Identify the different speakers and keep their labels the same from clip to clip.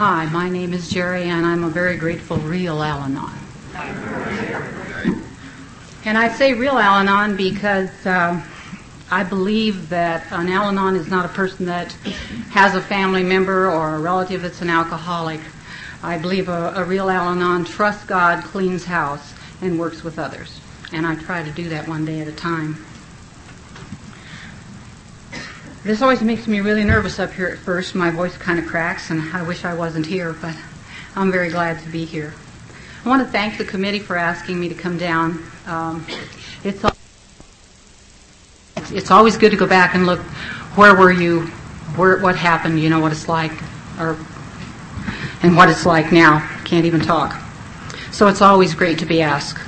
Speaker 1: Hi, my name is Jerry, and I'm a very grateful real Al Anon. And I say real Al Anon because um, I believe that an Al Anon is not a person that has a family member or a relative that's an alcoholic. I believe a, a real Al Anon trusts God, cleans house, and works with others. And I try to do that one day at a time. This always makes me really nervous up here at first. My voice kind of cracks, and I wish I wasn't here, but I'm very glad to be here. I want to thank the committee for asking me to come down. Um, it's it's always good to go back and look. Where were you? Where what happened? You know what it's like, or and what it's like now. Can't even talk. So it's always great to be asked.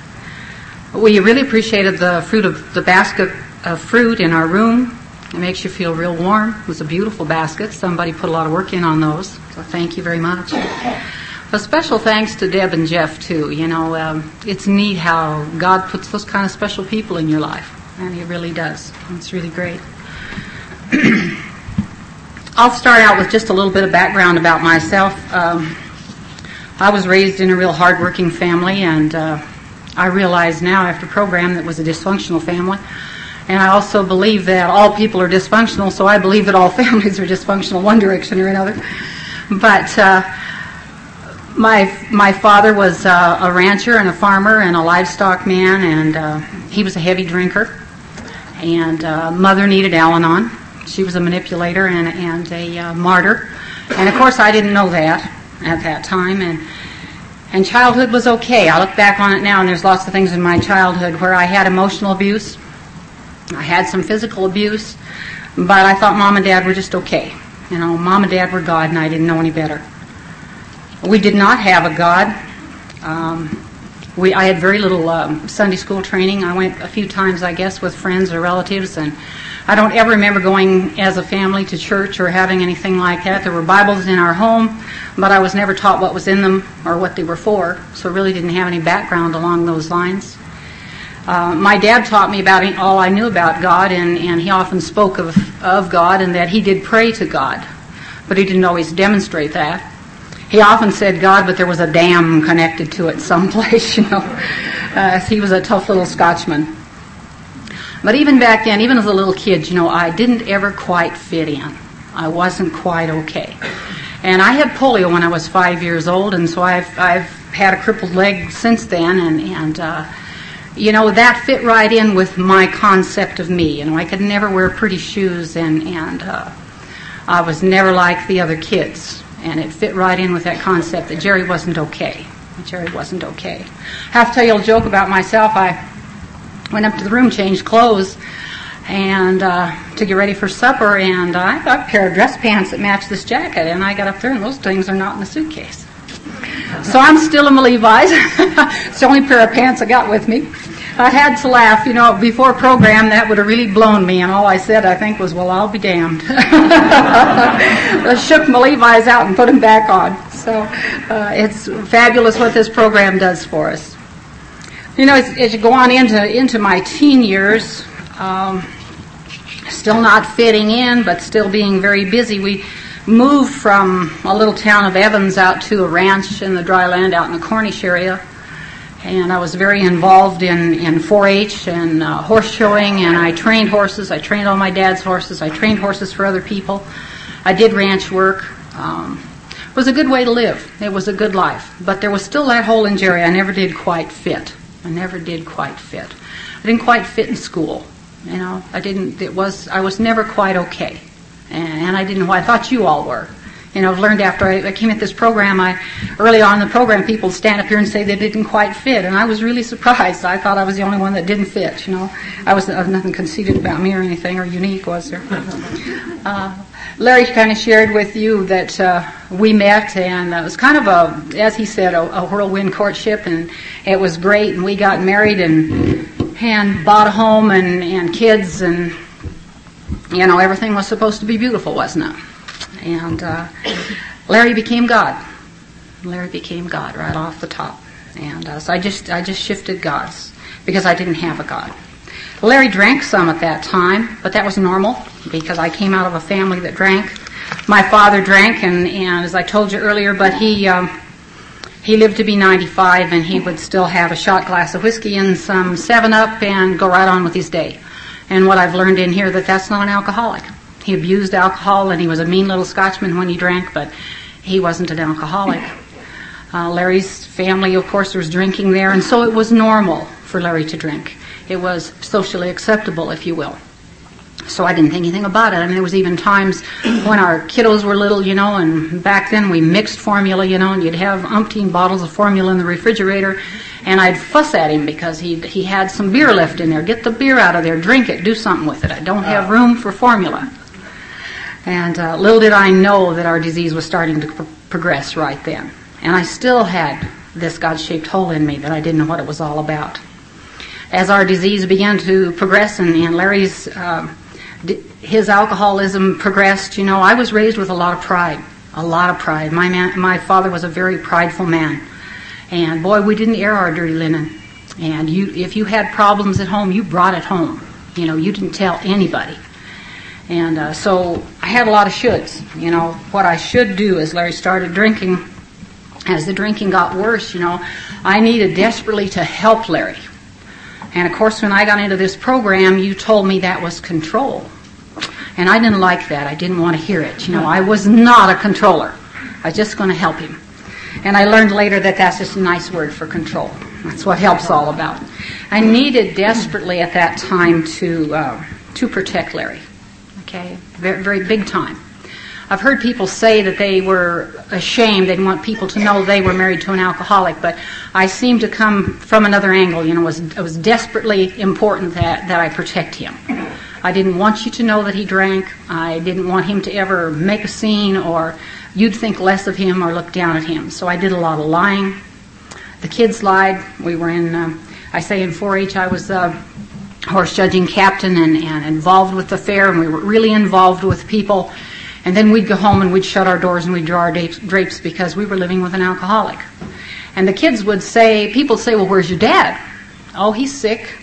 Speaker 1: We really appreciated the fruit of the basket of fruit in our room it makes you feel real warm. It was a beautiful basket. Somebody put a lot of work in on those. So thank you very much. A special thanks to Deb and Jeff too. You know, um, it's neat how God puts those kind of special people in your life, and He really does. It's really great. I'll start out with just a little bit of background about myself. Um, I was raised in a real hardworking family, and uh, I realize now after program that was a dysfunctional family. And I also believe that all people are dysfunctional, so I believe that all families are dysfunctional one direction or another. But uh, my my father was uh, a rancher and a farmer and a livestock man, and uh, he was a heavy drinker. And uh, mother needed Al-Anon. She was a manipulator and, and a uh, martyr. And of course, I didn't know that at that time. And and childhood was okay. I look back on it now, and there's lots of things in my childhood where I had emotional abuse I had some physical abuse, but I thought mom and dad were just okay. You know, mom and dad were God, and I didn't know any better. We did not have a God. Um, we, I had very little um, Sunday school training. I went a few times, I guess, with friends or relatives, and I don't ever remember going as a family to church or having anything like that. There were Bibles in our home, but I was never taught what was in them or what they were for, so really didn't have any background along those lines. Uh, my dad taught me about all I knew about God, and, and he often spoke of, of God and that he did pray to God, but he didn't always demonstrate that. He often said God, but there was a damn connected to it someplace, you know. Uh, he was a tough little Scotchman. But even back then, even as a little kid, you know, I didn't ever quite fit in. I wasn't quite okay. And I had polio when I was five years old, and so I've, I've had a crippled leg since then, and, and uh, you know, that fit right in with my concept of me. You know, I could never wear pretty shoes, and and uh, I was never like the other kids, and it fit right in with that concept that Jerry wasn't okay. Jerry wasn't okay. I have to tell you a joke about myself. I went up to the room, changed clothes, and uh, to get ready for supper, and I got a pair of dress pants that matched this jacket, and I got up there, and those things are not in the suitcase. So I'm still in my Levi's. it's the only pair of pants I got with me. I had to laugh, you know, before program that would have really blown me, and all I said, I think, was, well, I'll be damned. I shook my Levi's out and put them back on. So uh, it's fabulous what this program does for us. You know, as, as you go on into, into my teen years, um, still not fitting in, but still being very busy, we moved from a little town of Evans out to a ranch in the dry land out in the Cornish area. And I was very involved in, in 4-H and uh, horse showing, and I trained horses. I trained all my dad's horses. I trained horses for other people. I did ranch work. Um, it was a good way to live. It was a good life. But there was still that hole in Jerry. I never did quite fit. I never did quite fit. I didn't quite fit in school. You know, I didn't, it was, I was never quite okay and I didn't know. I thought you all were. You know, I've learned after I, came at this program, I early on in the program, people stand up here and say they didn't quite fit, and I was really surprised. I thought I was the only one that didn't fit. You know, I was, I was nothing conceited about me or anything or unique, was there? Uh, Larry kind of shared with you that uh, we met, and it was kind of a, as he said, a, a whirlwind courtship, and it was great. And we got married and and bought a home and and kids and you know, everything was supposed to be beautiful, wasn't it? And uh, Larry became God. Larry became God right off the top. And uh, so I just, I just shifted gods because I didn't have a God. Larry drank some at that time, but that was normal because I came out of a family that drank. my father drank, and, and as I told you earlier, but he um, he lived to be 95, and he would still have a shot glass of whiskey and some Seven Up, and go right on with his day. And what I've learned in here that that's not an alcoholic. He abused alcohol, and he was a mean little Scotchman when he drank, but he wasn't an alcoholic. Uh, Larry's family, of course, was drinking there, and so it was normal for Larry to drink. It was socially acceptable, if you will. So I didn't think anything about it. I mean, there was even times when our kiddos were little, you know, and back then we mixed formula, you know, and you'd have umpteen bottles of formula in the refrigerator, and I'd fuss at him because he he had some beer left in there. Get the beer out of there, drink it, do something with it. I don't have room for formula. And uh, little did I know that our disease was starting to pr- progress right then. And I still had this God shaped hole in me that I didn't know what it was all about. As our disease began to progress and, and Larry's, uh, his alcoholism progressed, you know, I was raised with a lot of pride. A lot of pride. My, man, my father was a very prideful man. And boy, we didn't air our dirty linen. And you, if you had problems at home, you brought it home. You know, you didn't tell anybody. And uh, so I had a lot of shoulds. You know, what I should do as Larry started drinking, as the drinking got worse, you know, I needed desperately to help Larry. And of course, when I got into this program, you told me that was control. And I didn't like that. I didn't want to hear it. You know, I was not a controller. I was just going to help him. And I learned later that that's just a nice word for control. That's what help's all about. I needed desperately at that time to uh, to protect Larry. Okay, very, very big time. I've heard people say that they were ashamed, they didn't want people to know they were married to an alcoholic, but I seem to come from another angle. You know, it was, it was desperately important that, that I protect him. I didn't want you to know that he drank. I didn't want him to ever make a scene or you'd think less of him or look down at him. So I did a lot of lying. The kids lied. We were in, uh, I say in 4-H, I was uh, horse judging captain and, and involved with the fair, and we were really involved with people. And then we'd go home and we'd shut our doors and we'd draw our drapes because we were living with an alcoholic. And the kids would say, people say, well, where's your dad? Oh, he's sick.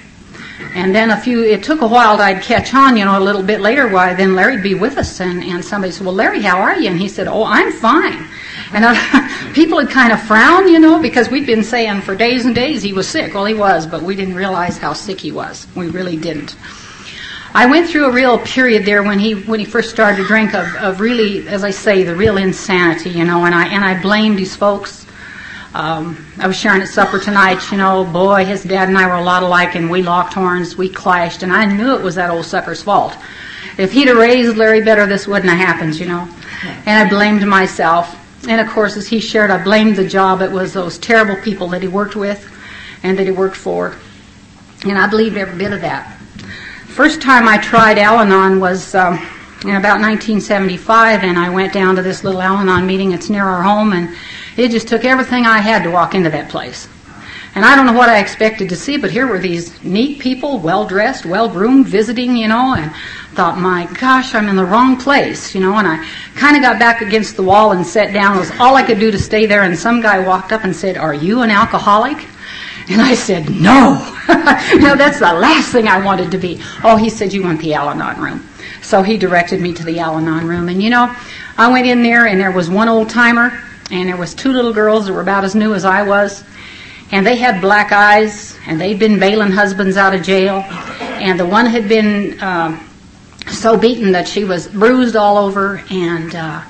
Speaker 1: And then a few, it took a while to I'd catch on, you know, a little bit later, why then Larry'd be with us and, and somebody said, well, Larry, how are you? And he said, oh, I'm fine. And uh, people would kind of frown, you know, because we'd been saying for days and days he was sick. Well, he was, but we didn't realize how sick he was. We really didn't. I went through a real period there when he when he first started to drink of, of really, as I say, the real insanity, you know, and I and I blamed these folks. Um, I was sharing at supper tonight, you know, boy, his dad and I were a lot alike, and we locked horns, we clashed, and I knew it was that old sucker's fault. If he'd have raised Larry better, this wouldn't have happened, you know. And I blamed myself. And of course, as he shared, I blamed the job. It was those terrible people that he worked with and that he worked for. And I believed every bit of that. First time I tried Al Anon was um, in about 1975, and I went down to this little Al Anon meeting. It's near our home, and it just took everything I had to walk into that place. And I don't know what I expected to see, but here were these neat people, well dressed, well groomed, visiting, you know, and thought, my gosh, I'm in the wrong place, you know, and I kind of got back against the wall and sat down. It was all I could do to stay there, and some guy walked up and said, Are you an alcoholic? And I said, No. no, that's the last thing I wanted to be. Oh, he said, You want the Al Anon room. So he directed me to the Al Anon room. And you know, I went in there, and there was one old timer, and there was two little girls that were about as new as I was and they had black eyes, and they'd been bailing husbands out of jail, and the one had been uh, so beaten that she was bruised all over, and uh,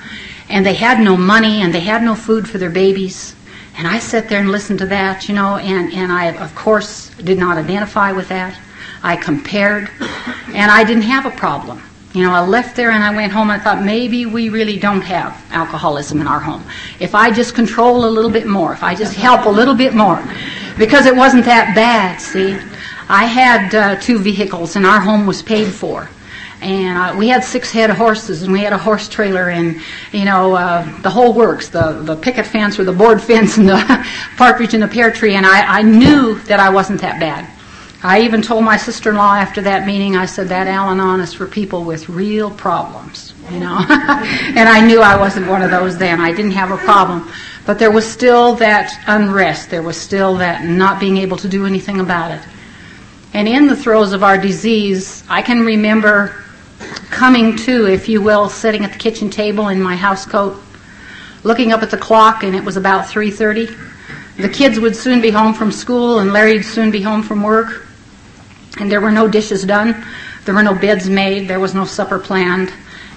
Speaker 1: and they had no money, and they had no food for their babies. And I sat there and listened to that, you know, and, and I, of course, did not identify with that. I compared, and I didn't have a problem. You know, I left there and I went home. I thought maybe we really don't have alcoholism in our home. If I just control a little bit more, if I just help a little bit more, because it wasn't that bad. See, I had uh, two vehicles and our home was paid for. And uh, we had six head of horses, and we had a horse trailer, and you know uh, the whole works, the the picket fence or the board fence, and the partridge and the pear tree. And I, I knew that I wasn't that bad. I even told my sister-in-law after that meeting, I said, that Al-Anon is for people with real problems, you know. and I knew I wasn't one of those then. I didn't have a problem. But there was still that unrest. There was still that not being able to do anything about it. And in the throes of our disease, I can remember coming to, if you will, sitting at the kitchen table in my house coat, looking up at the clock, and it was about 3:30. The kids would soon be home from school, and Larry would soon be home from work, and there were no dishes done, there were no beds made, there was no supper planned,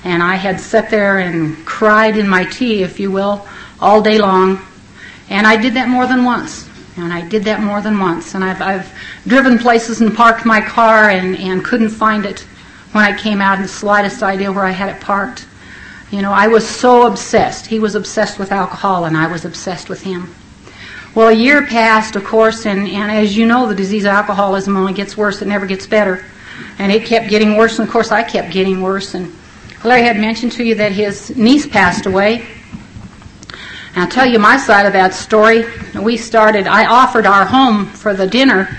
Speaker 1: and I had sat there and cried in my tea, if you will, all day long, and I did that more than once. And I did that more than once. And I've, I've driven places and parked my car and, and couldn't find it when I came out in the slightest idea where I had it parked. You know, I was so obsessed. He was obsessed with alcohol, and I was obsessed with him. Well, a year passed, of course, and, and as you know, the disease of alcoholism only gets worse. It never gets better. And it kept getting worse, and of course, I kept getting worse. And Larry had mentioned to you that his niece passed away. And I'll tell you my side of that story. We started, I offered our home for the dinner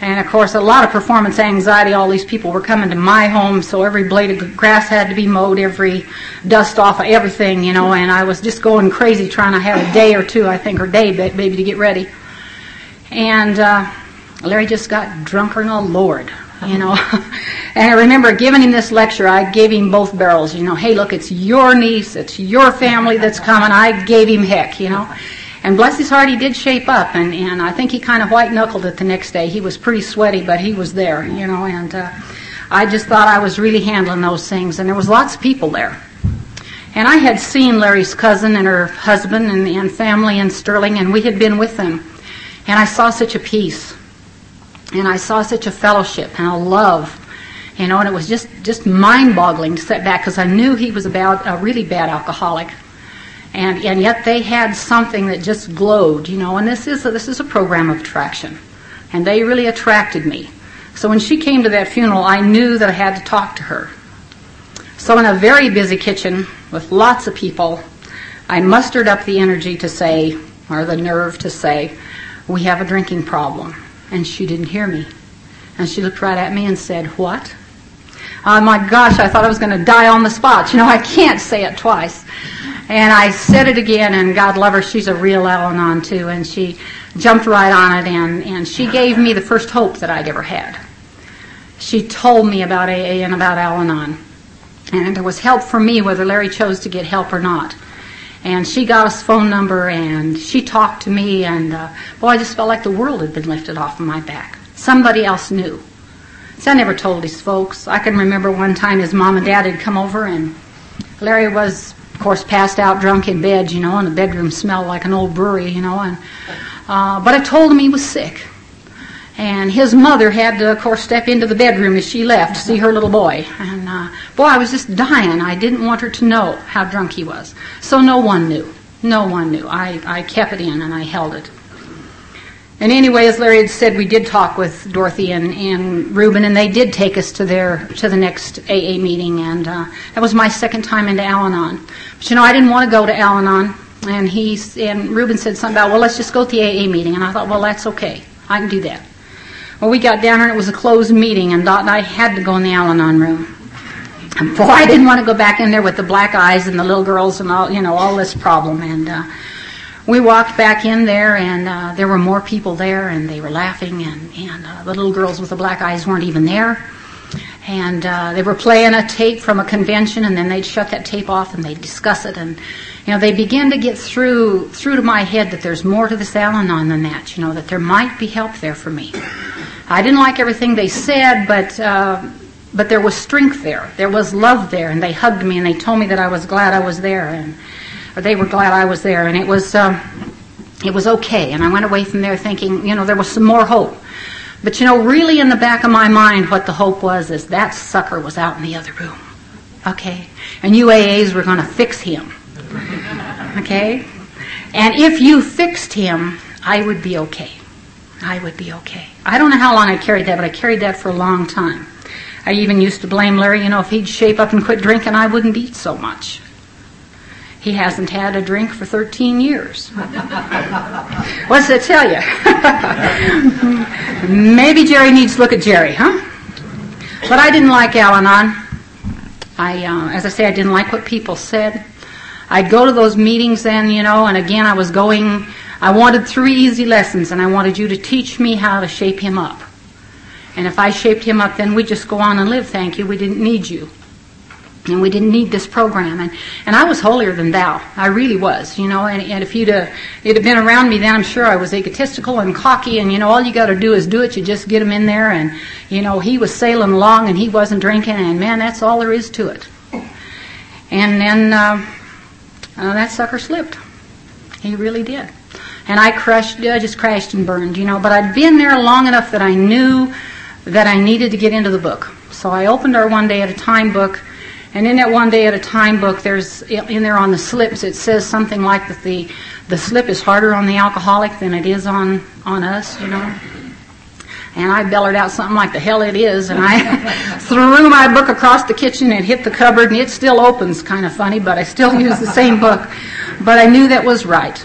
Speaker 1: and of course, a lot of performance anxiety. All these people were coming to my home, so every blade of grass had to be mowed, every dust off of everything, you know. And I was just going crazy trying to have a day or two, I think, or day maybe to get ready. And uh, Larry just got drunker than a lord, you know. and I remember giving him this lecture. I gave him both barrels, you know. Hey, look, it's your niece, it's your family that's coming. I gave him heck, you know. And bless his heart, he did shape up, and, and I think he kind of white knuckled it the next day. He was pretty sweaty, but he was there, you know, and uh, I just thought I was really handling those things, and there was lots of people there. And I had seen Larry's cousin and her husband and, and family in Sterling, and we had been with them. And I saw such a peace, and I saw such a fellowship and a love, you know, and it was just, just mind-boggling to sit back because I knew he was about a really bad alcoholic and and yet they had something that just glowed, you know. And this is a, this is a program of attraction, and they really attracted me. So when she came to that funeral, I knew that I had to talk to her. So in a very busy kitchen with lots of people, I mustered up the energy to say, or the nerve to say, "We have a drinking problem," and she didn't hear me, and she looked right at me and said, "What?" Oh my gosh, I thought I was going to die on the spot. You know, I can't say it twice. And I said it again, and God love her, she's a real Al too, and she jumped right on it, and, and she gave me the first hope that I'd ever had. She told me about AA and about Al Anon. And there was help for me whether Larry chose to get help or not. And she got his phone number, and she talked to me, and uh, boy, I just felt like the world had been lifted off of my back. Somebody else knew. So I never told his folks. I can remember one time his mom and dad had come over, and Larry was of course, passed out drunk in bed, you know, and the bedroom smelled like an old brewery, you know. And uh, but I told him he was sick, and his mother had to, of course, step into the bedroom as she left to see her little boy. And uh, boy, I was just dying. I didn't want her to know how drunk he was, so no one knew. No one knew. I, I kept it in and I held it. And anyway, as Larry had said, we did talk with Dorothy and, and Reuben, and they did take us to their to the next AA meeting, and uh, that was my second time into Al-Anon. But you know, I didn't want to go to Al-Anon, and he and Reuben said something about, well, let's just go to the AA meeting, and I thought, well, that's okay, I can do that. Well, we got down there, and it was a closed meeting, and Dot and I had to go in the Al-Anon room. And boy, I didn't want to go back in there with the black eyes and the little girls and all, you know, all this problem, and. Uh, we walked back in there, and uh, there were more people there, and they were laughing, and, and uh, the little girls with the black eyes weren't even there. And uh, they were playing a tape from a convention, and then they'd shut that tape off and they'd discuss it. And you know, they begin to get through through to my head that there's more to this Al-Anon than that. You know, that there might be help there for me. I didn't like everything they said, but uh, but there was strength there. There was love there, and they hugged me and they told me that I was glad I was there. And or they were glad I was there, and it was um, it was okay. And I went away from there thinking, you know, there was some more hope. But you know, really in the back of my mind, what the hope was is that sucker was out in the other room, okay, and you AAs were going to fix him, okay, and if you fixed him, I would be okay. I would be okay. I don't know how long I carried that, but I carried that for a long time. I even used to blame Larry, you know, if he'd shape up and quit drinking, I wouldn't eat so much. He hasn't had a drink for 13 years. What's that tell you? Maybe Jerry needs to look at Jerry, huh? But I didn't like Al Anon. I, uh, as I say, I didn't like what people said. I'd go to those meetings then, you know, and again I was going, I wanted three easy lessons and I wanted you to teach me how to shape him up. And if I shaped him up, then we'd just go on and live, thank you. We didn't need you. And we didn't need this program. And, and I was holier than thou. I really was, you know. And, and if you'd have, you'd have been around me then, I'm sure I was egotistical and cocky. And, you know, all you got to do is do it. You just get him in there. And, you know, he was sailing along and he wasn't drinking. And, man, that's all there is to it. And then uh, uh, that sucker slipped. He really did. And I crushed, I just crashed and burned, you know. But I'd been there long enough that I knew that I needed to get into the book. So I opened our One Day at a Time book and in that one day at a time book, there's in there on the slips, it says something like that the the slip is harder on the alcoholic than it is on on us, you know. And I bellered out something like the hell it is, and I threw my book across the kitchen and hit the cupboard, and it still opens, kind of funny, but I still use the same book. But I knew that was right.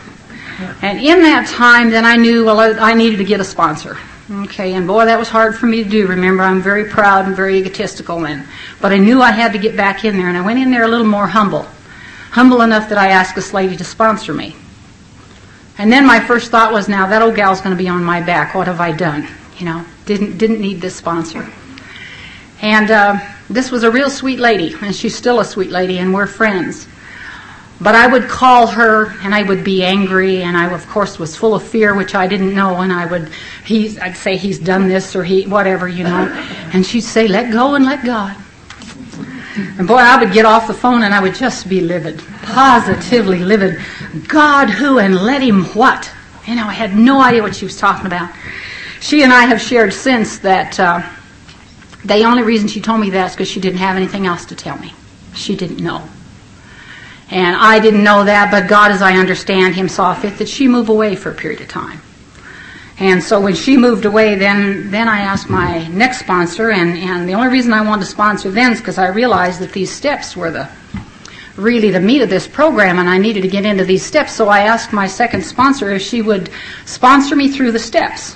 Speaker 1: And in that time, then I knew well I needed to get a sponsor. Okay, and boy, that was hard for me to do. Remember, I'm very proud and very egotistical, and but I knew I had to get back in there, and I went in there a little more humble, humble enough that I asked this lady to sponsor me. And then my first thought was, now that old gal's going to be on my back. What have I done? You know, didn't didn't need this sponsor. And uh, this was a real sweet lady, and she's still a sweet lady, and we're friends. But I would call her and I would be angry and I of course was full of fear which I didn't know and I would he's I'd say he's done this or he whatever, you know. And she'd say, Let go and let God. And boy, I would get off the phone and I would just be livid. Positively livid. God who and let him what? You know, I had no idea what she was talking about. She and I have shared since that uh, the only reason she told me that is because she didn't have anything else to tell me. She didn't know. And I didn't know that, but God, as I understand Him, saw fit that she move away for a period of time. And so when she moved away, then then I asked my next sponsor, and, and the only reason I wanted to sponsor then is because I realized that these steps were the really the meat of this program, and I needed to get into these steps. So I asked my second sponsor if she would sponsor me through the steps.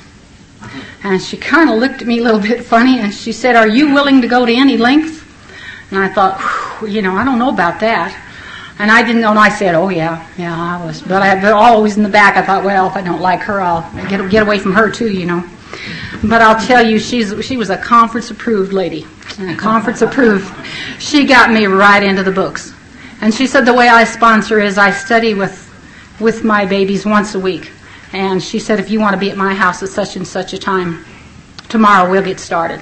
Speaker 1: And she kind of looked at me a little bit funny, and she said, "Are you willing to go to any length?" And I thought, you know, I don't know about that. And I didn't know, and I said, oh yeah, yeah, I was. But I, but always in the back, I thought, well, if I don't like her, I'll get, get away from her too, you know. But I'll tell you, she's, she was a conference approved lady. Conference approved. She got me right into the books. And she said the way I sponsor is I study with, with my babies once a week. And she said, if you want to be at my house at such and such a time, tomorrow we'll get started.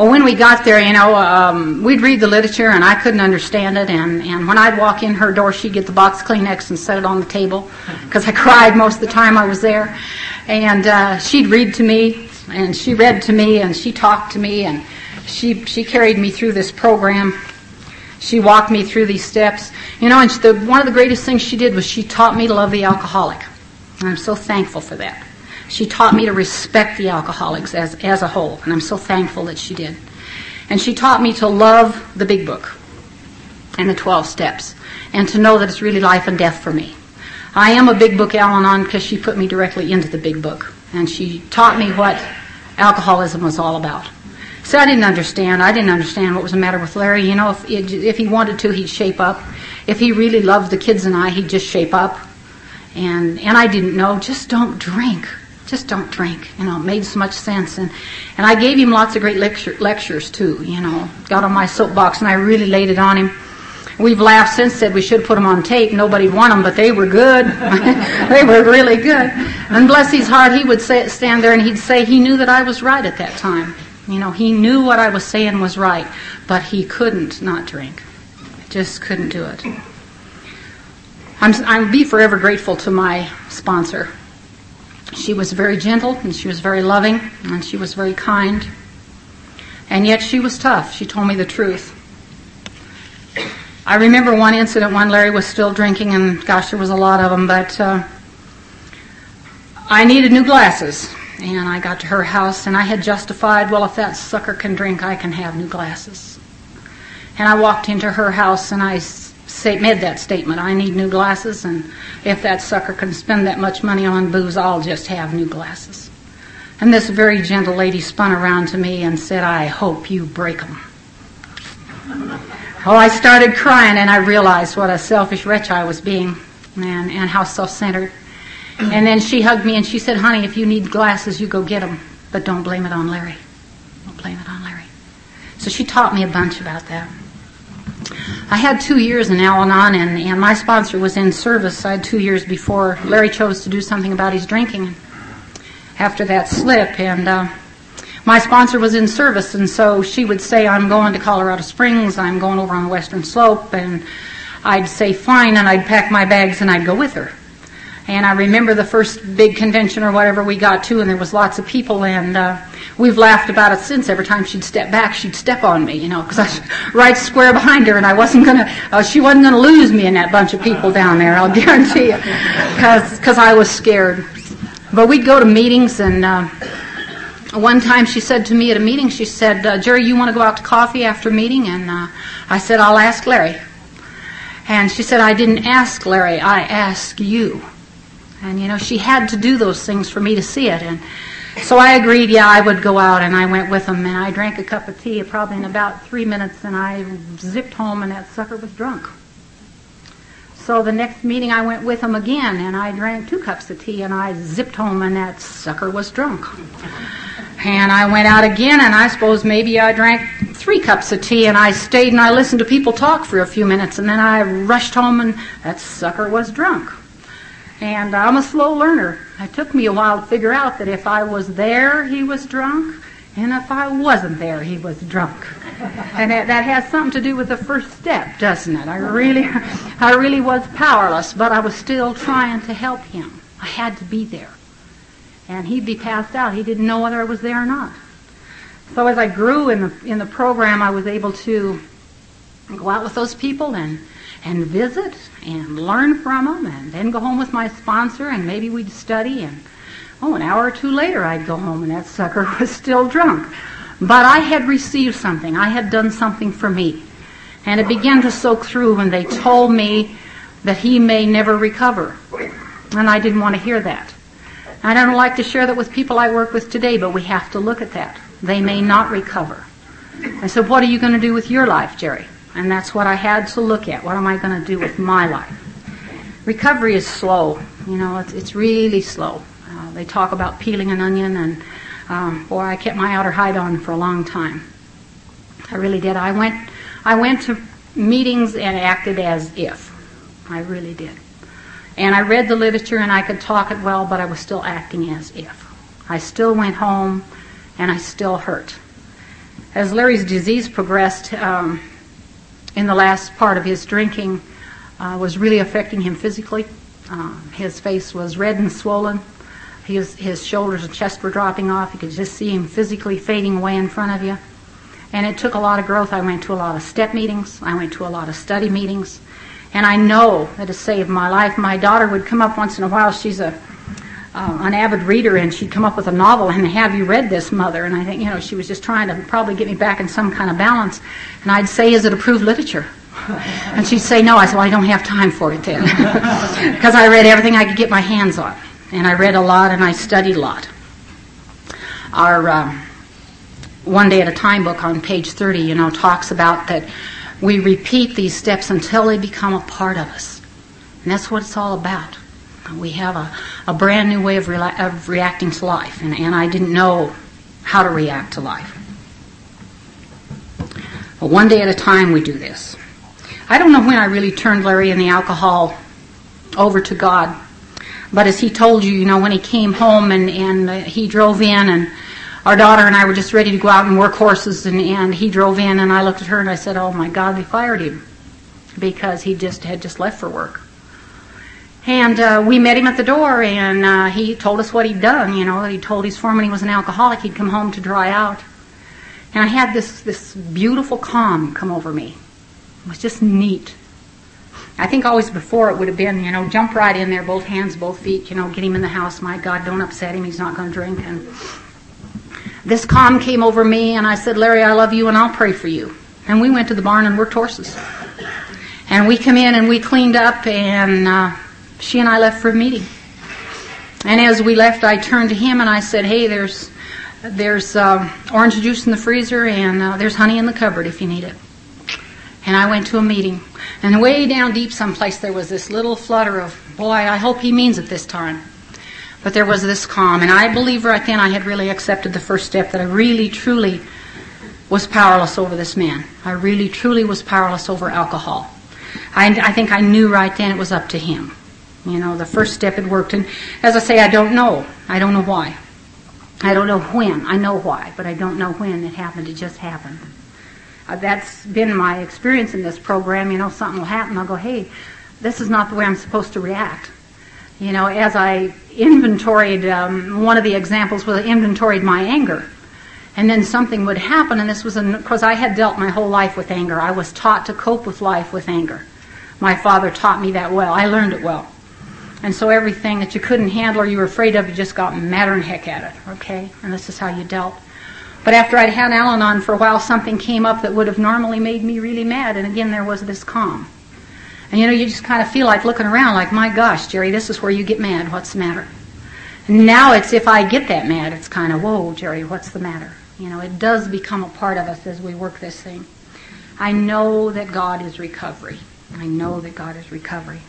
Speaker 1: Well, when we got there, you know, um, we'd read the literature and I couldn't understand it. And, and when I'd walk in her door, she'd get the box Kleenex and set it on the table because I cried most of the time I was there. And uh, she'd read to me and she read to me and she talked to me and she, she carried me through this program. She walked me through these steps. You know, and the, one of the greatest things she did was she taught me to love the alcoholic. And I'm so thankful for that. She taught me to respect the alcoholics as, as a whole, and I'm so thankful that she did. And she taught me to love the big book and the 12 steps, and to know that it's really life and death for me. I am a big book Al Anon because she put me directly into the big book, and she taught me what alcoholism was all about. So I didn't understand. I didn't understand what was the matter with Larry. You know, if, if he wanted to, he'd shape up. If he really loved the kids and I, he'd just shape up. And, and I didn't know, just don't drink just don't drink. You know, it made so much sense. And, and I gave him lots of great lecture, lectures too, you know. Got on my soapbox and I really laid it on him. We've laughed since, said we should put them on tape. Nobody won them, but they were good. they were really good. And bless his heart, he would say, stand there and he'd say he knew that I was right at that time. You know, he knew what I was saying was right, but he couldn't not drink. Just couldn't do it. I'm, I'm be forever grateful to my sponsor. She was very gentle and she was very loving and she was very kind. And yet she was tough. She told me the truth. I remember one incident when Larry was still drinking, and gosh, there was a lot of them, but uh, I needed new glasses. And I got to her house, and I had justified, well, if that sucker can drink, I can have new glasses. And I walked into her house, and I made that statement. I need new glasses, and if that sucker can spend that much money on booze, I'll just have new glasses. And this very gentle lady spun around to me and said, I hope you break them. Oh, I started crying, and I realized what a selfish wretch I was being, and, and how self-centered. And then she hugged me and she said, honey, if you need glasses, you go get them. but don't blame it on Larry. Don't blame it on Larry. So she taught me a bunch about that. I had two years in Al Anon, and, and my sponsor was in service. I had two years before Larry chose to do something about his drinking after that slip. And uh, my sponsor was in service, and so she would say, I'm going to Colorado Springs, I'm going over on the western slope, and I'd say, fine, and I'd pack my bags and I'd go with her. And I remember the first big convention or whatever we got to, and there was lots of people, and uh, we've laughed about it since. Every time she'd step back, she'd step on me, you know, because I was right square behind her, and I wasn't gonna, uh, she wasn't gonna lose me in that bunch of people down there. I'll guarantee you, because I was scared. But we'd go to meetings, and uh, one time she said to me at a meeting, she said, uh, Jerry, you want to go out to coffee after meeting? And uh, I said, I'll ask Larry. And she said, I didn't ask Larry, I asked you. And you know, she had to do those things for me to see it. And so I agreed, yeah, I would go out, and I went with them, and I drank a cup of tea probably in about three minutes, and I zipped home, and that sucker was drunk. So the next meeting I went with him again, and I drank two cups of tea, and I zipped home, and that sucker was drunk. And I went out again, and I suppose maybe I drank three cups of tea, and I stayed. And I listened to people talk for a few minutes, and then I rushed home, and that sucker was drunk. And I'm a slow learner. It took me a while to figure out that if I was there, he was drunk, and if I wasn't there, he was drunk. And that, that has something to do with the first step, doesn't it? I really, I really was powerless, but I was still trying to help him. I had to be there. And he'd be passed out. He didn't know whether I was there or not. So as I grew in the in the program, I was able to go out with those people and and visit and learn from them and then go home with my sponsor and maybe we'd study and oh an hour or two later I'd go home and that sucker was still drunk. But I had received something. I had done something for me. And it began to soak through when they told me that he may never recover. And I didn't want to hear that. I don't like to share that with people I work with today, but we have to look at that. They may not recover. I said, what are you going to do with your life, Jerry? And that's what I had to look at. What am I going to do with my life? Recovery is slow. You know, it's, it's really slow. Uh, they talk about peeling an onion, and um, boy, I kept my outer hide on for a long time. I really did. I went, I went to meetings and acted as if. I really did. And I read the literature and I could talk it well, but I was still acting as if. I still went home and I still hurt. As Larry's disease progressed, um, in the last part of his drinking uh, was really affecting him physically. Uh, his face was red and swollen. His, his shoulders and chest were dropping off. You could just see him physically fading away in front of you. And it took a lot of growth. I went to a lot of step meetings. I went to a lot of study meetings. And I know that it saved my life. My daughter would come up once in a while. She's a uh, an avid reader, and she'd come up with a novel and have you read this, mother? And I think you know she was just trying to probably get me back in some kind of balance. And I'd say, is it approved literature? And she'd say no. I said, well, I don't have time for it then, because I read everything I could get my hands on, and I read a lot and I studied a lot. Our uh, one day at a time book on page 30, you know, talks about that we repeat these steps until they become a part of us. And that's what it's all about. We have a, a brand new way of, of reacting to life, and, and I didn't know how to react to life. But one day at a time, we do this. I don't know when I really turned Larry and the alcohol over to God, but as he told you, you know, when he came home and, and uh, he drove in and our daughter and I were just ready to go out and work horses, and, and he drove in, and I looked at her and I said, "Oh my God, they fired him because he just had just left for work." And uh, we met him at the door, and uh, he told us what he'd done. You know, he told his foreman he was an alcoholic. He'd come home to dry out, and I had this this beautiful calm come over me. It was just neat. I think always before it would have been, you know, jump right in there, both hands, both feet, you know, get him in the house. My God, don't upset him. He's not going to drink. And this calm came over me, and I said, Larry, I love you, and I'll pray for you. And we went to the barn and worked horses. And we come in and we cleaned up, and uh, she and I left for a meeting. And as we left, I turned to him and I said, Hey, there's there's uh, orange juice in the freezer, and uh, there's honey in the cupboard if you need it. And I went to a meeting. And way down deep someplace, there was this little flutter of, Boy, I hope he means it this time. But there was this calm, and I believe right then I had really accepted the first step that I really, truly was powerless over this man. I really, truly was powerless over alcohol. I, I think I knew right then it was up to him. You know, the first step had worked. And as I say, I don't know. I don't know why. I don't know when. I know why, but I don't know when it happened. It just happened. Uh, that's been my experience in this program. You know, something will happen. I'll go, hey, this is not the way I'm supposed to react. You know, as I inventoried, um, one of the examples was I inventoried my anger. And then something would happen, and this was because I had dealt my whole life with anger. I was taught to cope with life with anger. My father taught me that well. I learned it well. And so everything that you couldn't handle or you were afraid of, you just got madder and heck at it, okay? And this is how you dealt. But after I'd had Al Anon for a while, something came up that would have normally made me really mad, and again there was this calm. And you know, you just kind of feel like looking around like, my gosh, Jerry, this is where you get mad. What's the matter? And now it's if I get that mad, it's kind of, whoa, Jerry, what's the matter? You know, it does become a part of us as we work this thing. I know that God is recovery. I know that God is recovery.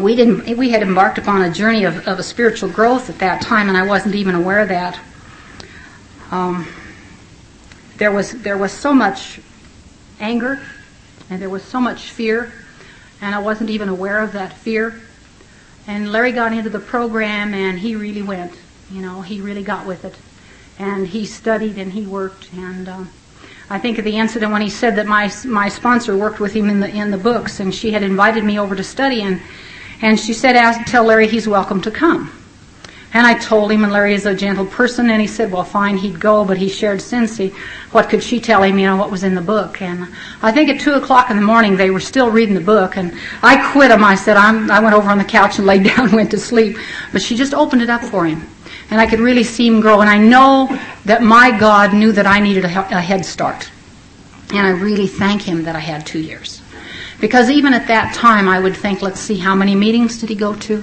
Speaker 1: We didn't. We had embarked upon a journey of, of a spiritual growth at that time, and I wasn't even aware of that. Um, there was there was so much anger, and there was so much fear and I wasn't even aware of that fear. And Larry got into the program and he really went. You know, he really got with it. And he studied and he worked. And um, I think of the incident when he said that my my sponsor worked with him in the in the books, and she had invited me over to study, and and she said, "Ask tell Larry he's welcome to come." And I told him, and Larry is a gentle person, and he said, well, fine, he'd go, but he shared since. What could she tell him, you know, what was in the book? And I think at 2 o'clock in the morning, they were still reading the book, and I quit him. I said, I went over on the couch and laid down and went to sleep. But she just opened it up for him. And I could really see him grow, and I know that my God knew that I needed a, a head start. And I really thank him that I had two years. Because even at that time, I would think, let's see, how many meetings did he go to?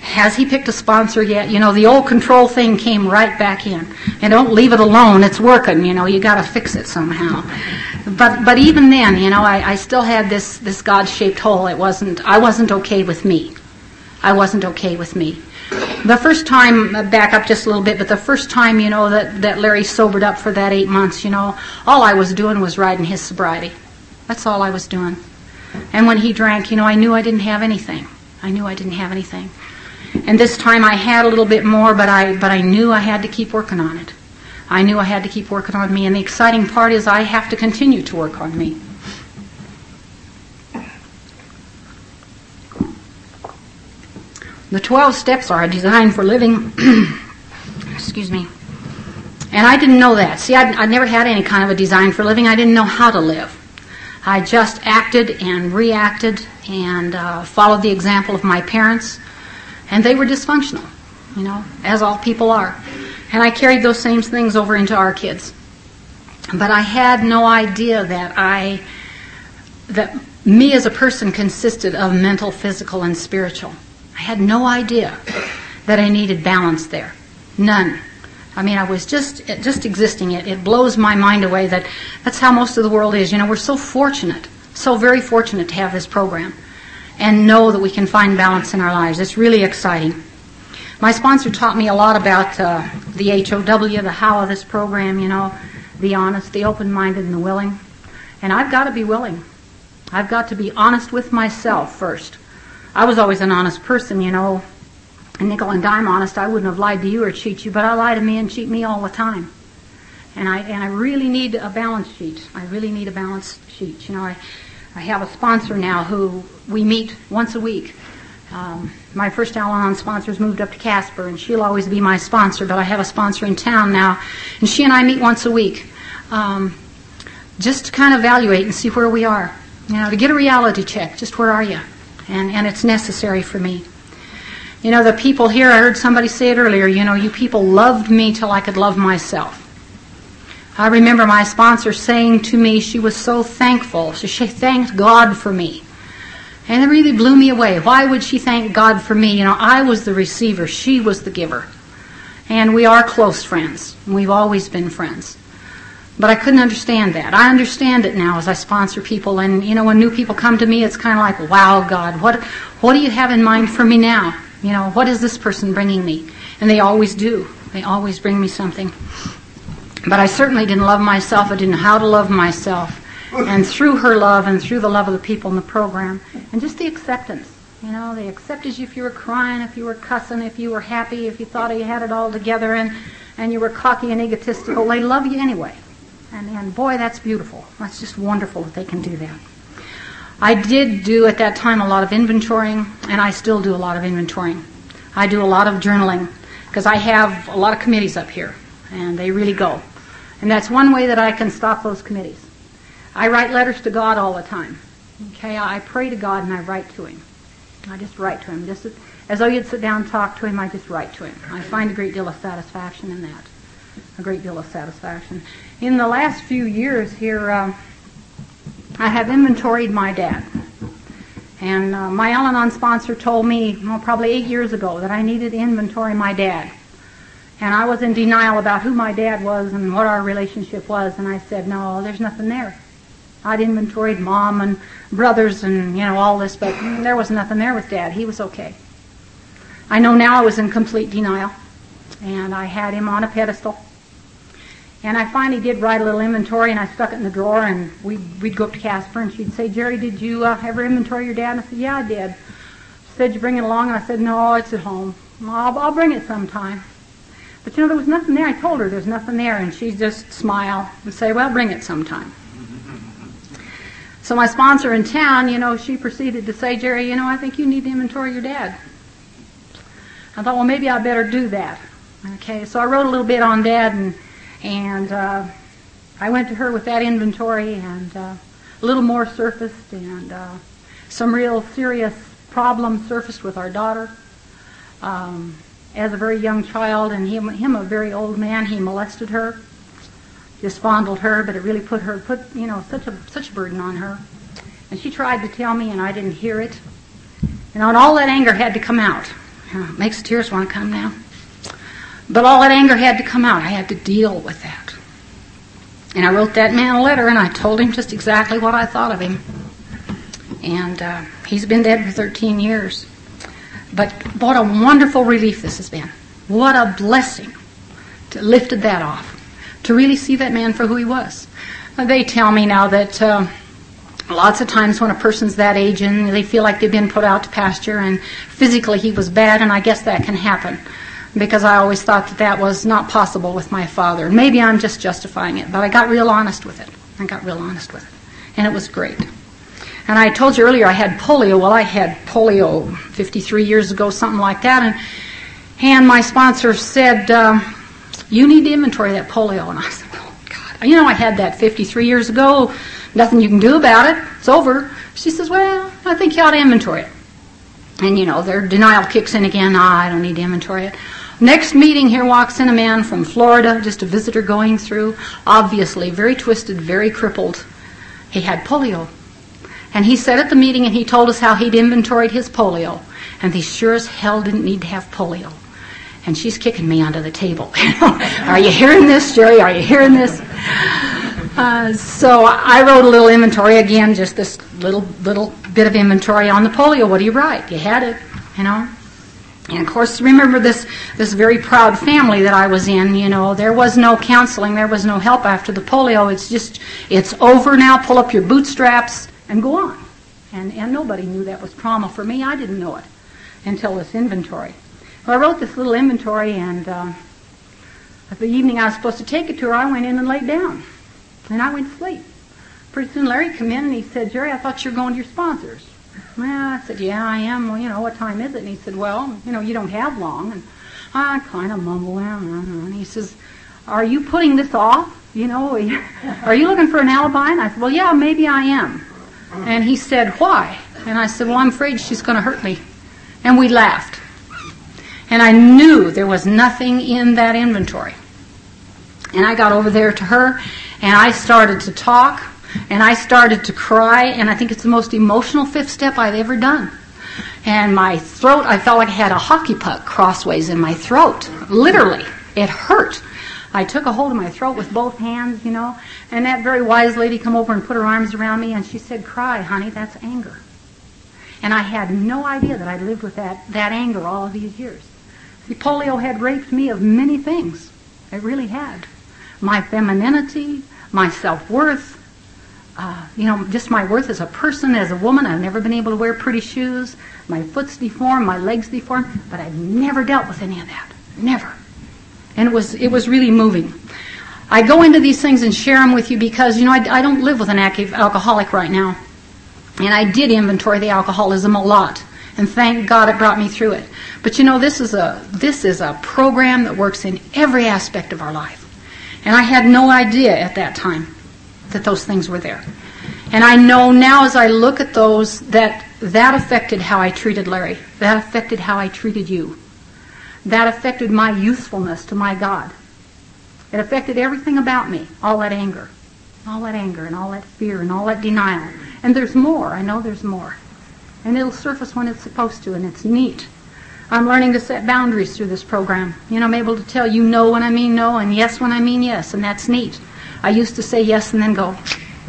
Speaker 1: Has he picked a sponsor yet? You know, the old control thing came right back in. And don't leave it alone. It's working. You know, you got to fix it somehow. But but even then, you know, I, I still had this this God-shaped hole. It wasn't. I wasn't okay with me. I wasn't okay with me. The first time, back up just a little bit, but the first time, you know, that, that Larry sobered up for that eight months, you know, all I was doing was riding his sobriety. That's all I was doing. And when he drank, you know, I knew I didn't have anything. I knew I didn't have anything. And this time I had a little bit more, but I, but I knew I had to keep working on it. I knew I had to keep working on me, and the exciting part is I have to continue to work on me. The 12 steps are designed for living. Excuse me. And I didn't know that. See, I'd, I'd never had any kind of a design for living. I didn't know how to live. I just acted and reacted and uh, followed the example of my parents and they were dysfunctional, you know, as all people are. And I carried those same things over into our kids. But I had no idea that I, that me as a person consisted of mental, physical, and spiritual. I had no idea that I needed balance there. None. I mean, I was just just existing. It it blows my mind away that that's how most of the world is. You know, we're so fortunate, so very fortunate to have this program and know that we can find balance in our lives. It's really exciting. My sponsor taught me a lot about uh, the HOW, the how of this program, you know, the honest, the open minded, and the willing. And I've got to be willing. I've got to be honest with myself first. I was always an honest person, you know, nickel and dime honest. I wouldn't have lied to you or cheat you, but I lie to me and cheat me all the time. And I and I really need a balance sheet. I really need a balance sheet. You know, I I have a sponsor now who we meet once a week. Um, my first Al-Anon sponsors moved up to Casper, and she'll always be my sponsor. But I have a sponsor in town now, and she and I meet once a week, um, just to kind of evaluate and see where we are. You know, to get a reality check. Just where are you? And and it's necessary for me. You know, the people here. I heard somebody say it earlier. You know, you people loved me till I could love myself. I remember my sponsor saying to me she was so thankful. She thanked God for me. And it really blew me away. Why would she thank God for me? You know, I was the receiver, she was the giver. And we are close friends. We've always been friends. But I couldn't understand that. I understand it now as I sponsor people. And, you know, when new people come to me, it's kind of like, wow, God, what, what do you have in mind for me now? You know, what is this person bringing me? And they always do. They always bring me something. But I certainly didn't love myself. I didn't know how to love myself. And through her love and through the love of the people in the program and just the acceptance. You know, they accepted you if you were crying, if you were cussing, if you were happy, if you thought you had it all together and, and you were cocky and egotistical. They love you anyway. And, and boy, that's beautiful. That's just wonderful that they can do that. I did do at that time a lot of inventorying, and I still do a lot of inventorying. I do a lot of journaling because I have a lot of committees up here, and they really go. And that's one way that I can stop those committees. I write letters to God all the time. Okay, I pray to God and I write to Him. I just write to Him, just as, though you'd sit down and talk to Him. I just write to Him. I find a great deal of satisfaction in that. A great deal of satisfaction. In the last few years here. Uh, I have inventoried my dad. And uh, my Al Anon sponsor told me, well, probably eight years ago, that I needed to inventory my dad. And I was in denial about who my dad was and what our relationship was. And I said, no, there's nothing there. I'd inventoried mom and brothers and, you know, all this, but there was nothing there with dad. He was okay. I know now I was in complete denial. And I had him on a pedestal. And I finally did write a little inventory, and I stuck it in the drawer, and we'd, we'd go up to Casper, and she'd say, Jerry, did you uh, ever inventory your dad? And I said, yeah, I did. She said, you bring it along? And I said, no, it's at home. I'll, I'll bring it sometime. But you know, there was nothing there. I told her there's nothing there, and she'd just smile and say, well, bring it sometime. So my sponsor in town, you know, she proceeded to say, Jerry, you know, I think you need to inventory your dad. I thought, well, maybe I better do that. Okay, so I wrote a little bit on dad and and uh, I went to her with that inventory, and uh, a little more surfaced, and uh, some real serious problems surfaced with our daughter. Um, as a very young child, and him, him a very old man, he molested her, fondled her, but it really put her, put you know, such a such a burden on her. And she tried to tell me, and I didn't hear it. And all that anger had to come out. it makes tears want to come now. But all that anger had to come out. I had to deal with that. And I wrote that man a letter and I told him just exactly what I thought of him. And uh, he's been dead for 13 years. But what a wonderful relief this has been. What a blessing to lifted that off. To really see that man for who he was. They tell me now that uh, lots of times when a person's that age and they feel like they've been put out to pasture and physically he was bad, and I guess that can happen because I always thought that that was not possible with my father. Maybe I'm just justifying it, but I got real honest with it. I got real honest with it. And it was great. And I told you earlier I had polio. Well, I had polio 53 years ago, something like that. And, and my sponsor said, um, You need to inventory that polio. And I said, Oh, God. You know, I had that 53 years ago. Nothing you can do about it. It's over. She says, Well, I think you ought to inventory it. And, you know, their denial kicks in again. Ah, I don't need to inventory it. Next meeting, here walks in a man from Florida, just a visitor going through, obviously very twisted, very crippled. He had polio. And he said at the meeting and he told us how he'd inventoried his polio. And he sure as hell didn't need to have polio. And she's kicking me under the table. Are you hearing this, Jerry? Are you hearing this? Uh, so I wrote a little inventory again, just this little little bit of inventory on the polio. What do you write? You had it, you know. And of course, remember this, this very proud family that I was in, you know, there was no counseling, there was no help after the polio. It's just, it's over now, pull up your bootstraps and go on. And, and nobody knew that was trauma for me. I didn't know it until this inventory. I wrote this little inventory, and uh, the evening I was supposed to take it to her, I went in and laid down. And I went to sleep. Pretty soon Larry came in and he said, Jerry, I thought you were going to your sponsors. Well, I said, yeah, I am. Well, you know, what time is it? And he said, well, you know, you don't have long. And I kind of mumbled, and he says, are you putting this off? You know, are you looking for an alibi? And I said, well, yeah, maybe I am. And he said, why? And I said, well, I'm afraid she's going to hurt me. And we laughed. And I knew there was nothing in that inventory. And I got over there to her, and I started to talk. And I started to cry, and I think it's the most emotional fifth step I've ever done. And my throat, I felt like I had a hockey puck crossways in my throat. Literally. It hurt. I took a hold of my throat with both hands, you know, and that very wise lady come over and put her arms around me and she said, cry, honey, that's anger. And I had no idea that I'd lived with that, that anger all of these years. See, polio had raped me of many things. It really had. My femininity, my self-worth, uh, you know, just my worth as a person, as a woman. I've never been able to wear pretty shoes. My foot's deformed, my legs deformed, but I've never dealt with any of that. Never. And it was, it was really moving. I go into these things and share them with you because, you know, I, I don't live with an active alcoholic right now. And I did inventory the alcoholism a lot. And thank God it brought me through it. But you know, this is a, this is a program that works in every aspect of our life. And I had no idea at that time that those things were there. And I know now as I look at those that that affected how I treated Larry. That affected how I treated you. That affected my usefulness to my God. It affected everything about me, all that anger. All that anger and all that fear and all that denial. And there's more. I know there's more. And it'll surface when it's supposed to, and it's neat. I'm learning to set boundaries through this program. You know, I'm able to tell you no when I mean no and yes when I mean yes, and that's neat. I used to say yes and then go,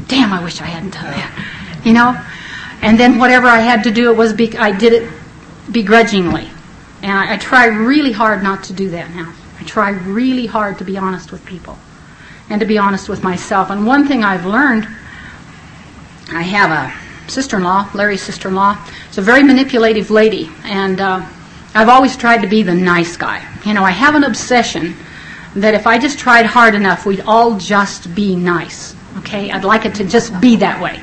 Speaker 1: damn, I wish I hadn't done that. You know? And then whatever I had to do, it was be- I did it begrudgingly. And I, I try really hard not to do that now. I try really hard to be honest with people and to be honest with myself. And one thing I've learned, I have a sister-in-law, Larry's sister-in-law. It's a very manipulative lady, and uh, I've always tried to be the nice guy. You know, I have an obsession that if I just tried hard enough, we'd all just be nice. Okay? I'd like it to just be that way.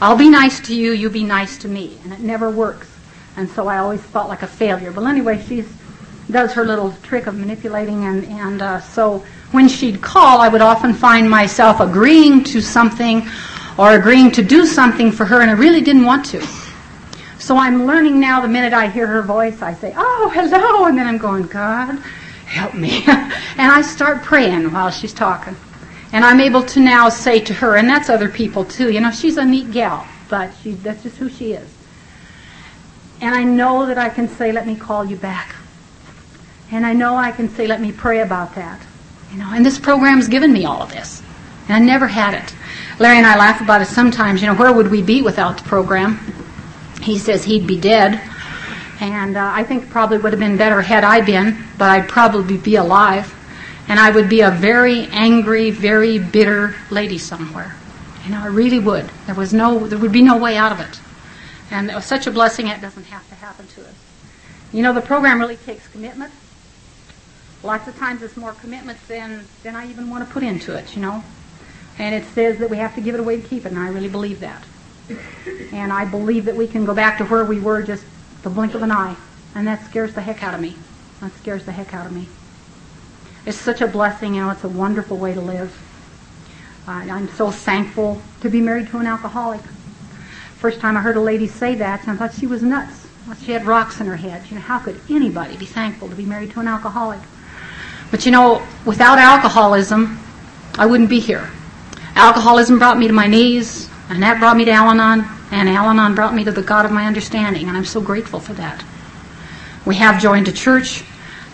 Speaker 1: I'll be nice to you, you be nice to me. And it never works. And so I always felt like a failure. But anyway, she does her little trick of manipulating, and, and uh, so when she'd call, I would often find myself agreeing to something or agreeing to do something for her, and I really didn't want to. So I'm learning now the minute I hear her voice, I say, oh, hello, and then I'm going, God, help me. and I start praying while she's talking. And I'm able to now say to her, and that's other people too, you know, she's a neat gal, but she, that's just who she is. And I know that I can say, let me call you back. And I know I can say, let me pray about that. You know, and this program's given me all of this. And I never had it. Larry and I laugh about it sometimes, you know, where would we be without the program? He says he'd be dead. And uh, I think probably would have been better had I been, but I'd probably be alive. And I would be a very angry, very bitter lady somewhere. You know, I really would. There was no, there would be no way out of it. And it was such a blessing it doesn't have to happen to us. You know, the program really takes commitment. Lots of times it's more commitment than, than I even want to put into it, you know. And it says that we have to give it away to keep it, and I really believe that. And I believe that we can go back to where we were just the blink of an eye. And that scares the heck out of me. That scares the heck out of me. It's such a blessing, you know, it's a wonderful way to live. I'm so thankful to be married to an alcoholic. First time I heard a lady say that, I thought she was nuts. She had rocks in her head. You know, how could anybody be thankful to be married to an alcoholic? But you know, without alcoholism, I wouldn't be here. Alcoholism brought me to my knees. And that brought me to Al Anon, and Al Anon brought me to the God of my understanding, and I'm so grateful for that. We have joined a church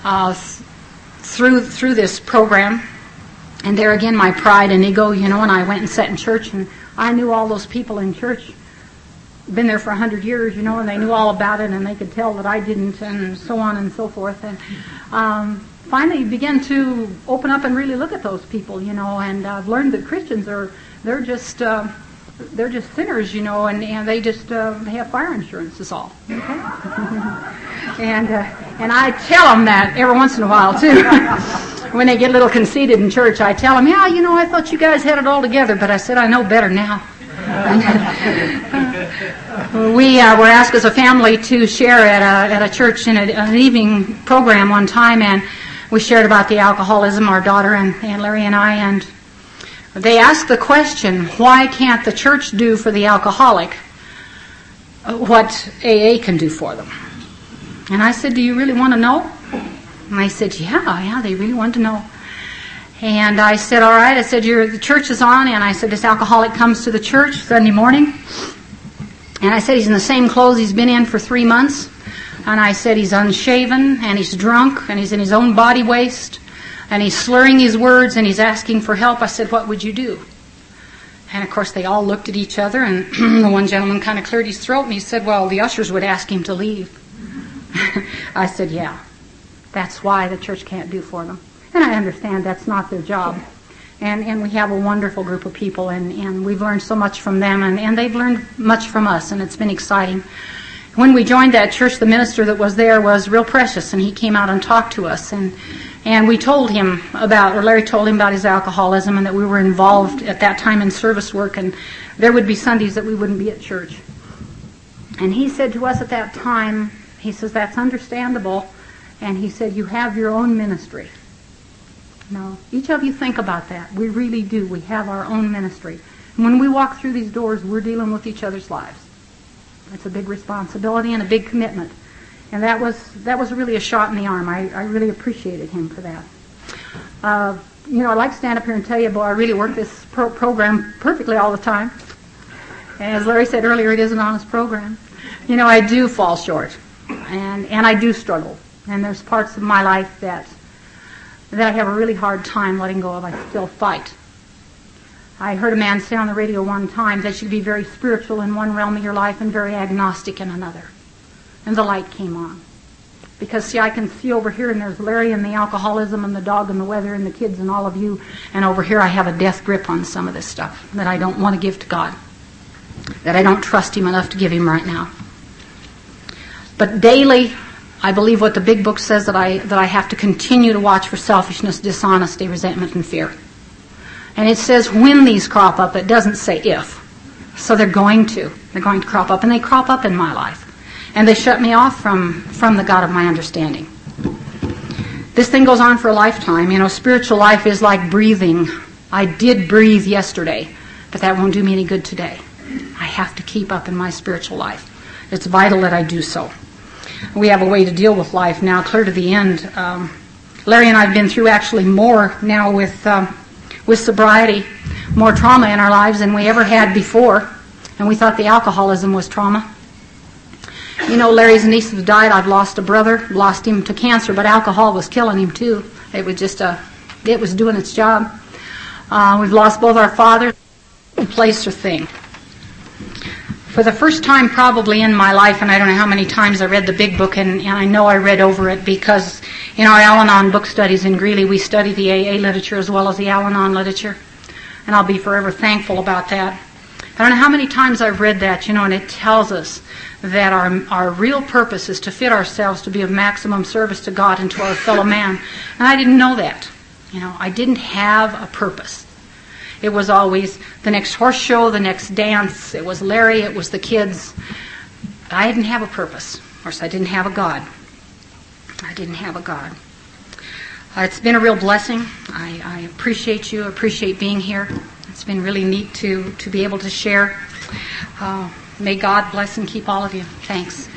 Speaker 1: uh, through through this program, and there again, my pride and ego, you know, and I went and sat in church, and I knew all those people in church, been there for a hundred years, you know, and they knew all about it, and they could tell that I didn't, and so on and so forth, and. Um, finally began to open up and really look at those people, you know, and I've learned that Christians are, they're just, uh, they're just sinners, you know, and, and they just uh, have fire insurance is all. Okay? and uh, and I tell them that every once in a while too. when they get a little conceited in church, I tell them, yeah, you know, I thought you guys had it all together, but I said I know better now. we uh, were asked as a family to share at a, at a church in a, an evening program one time, and we shared about the alcoholism, our daughter and, and Larry and I, and they ask the question, why can't the church do for the alcoholic what AA can do for them? And I said, do you really want to know? And they said, yeah, yeah, they really want to know. And I said, all right. I said, the church is on. And I said, this alcoholic comes to the church Sunday morning. And I said, he's in the same clothes he's been in for three months. And I said, he's unshaven and he's drunk and he's in his own body waste and he's slurring his words and he's asking for help. I said, What would you do? And of course, they all looked at each other, and the one gentleman kind of cleared his throat and he said, Well, the ushers would ask him to leave. I said, Yeah, that's why the church can't do for them. And I understand that's not their job. And, and we have a wonderful group of people, and, and we've learned so much from them, and, and they've learned much from us, and it's been exciting. When we joined that church, the minister that was there was real precious, and he came out and talked to us. And, and we told him about, or Larry told him about his alcoholism, and that we were involved at that time in service work, and there would be Sundays that we wouldn't be at church. And he said to us at that time, he says, That's understandable. And he said, You have your own ministry. Now, each of you think about that. We really do. We have our own ministry. And when we walk through these doors, we're dealing with each other's lives. It's a big responsibility and a big commitment. And that was that was really a shot in the arm. I, I really appreciated him for that. Uh, you know, I'd like to stand up here and tell you, boy, I really work this pro- program perfectly all the time. And as Larry said earlier, it is an honest program. You know, I do fall short, and and I do struggle. And there's parts of my life that that I have a really hard time letting go of. I still fight. I heard a man say on the radio one time that you should be very spiritual in one realm of your life and very agnostic in another. And the light came on. Because, see, I can see over here, and there's Larry and the alcoholism and the dog and the weather and the kids and all of you. And over here, I have a death grip on some of this stuff that I don't want to give to God. That I don't trust Him enough to give Him right now. But daily, I believe what the big book says that I, that I have to continue to watch for selfishness, dishonesty, resentment, and fear. And it says when these crop up, it doesn't say if. So they're going to. They're going to crop up, and they crop up in my life. And they shut me off from, from the God of my understanding. This thing goes on for a lifetime. You know, spiritual life is like breathing. I did breathe yesterday, but that won't do me any good today. I have to keep up in my spiritual life. It's vital that I do so we have a way to deal with life now, clear to the end. Um, Larry and I have been through actually more now with um, with sobriety, more trauma in our lives than we ever had before, and we thought the alcoholism was trauma. You know, Larry's niece has died. I've lost a brother, lost him to cancer, but alcohol was killing him too. It was just a, it was doing its job. Uh, we've lost both our fathers, place or thing for the first time probably in my life, and I don't know how many times I read the big book, and, and I know I read over it because in our Al Anon book studies in Greeley, we study the AA literature as well as the Al Anon literature. And I'll be forever thankful about that. I don't know how many times I've read that, you know, and it tells us that our, our real purpose is to fit ourselves to be of maximum service to God and to our fellow man. And I didn't know that. You know, I didn't have a purpose. It was always the next horse show, the next dance. It was Larry, it was the kids. I didn't have a purpose. Of course, I didn't have a God. I didn't have a God. Uh, it's been a real blessing. I, I appreciate you, appreciate being here. It's been really neat to, to be able to share. Uh, may God bless and keep all of you. Thanks.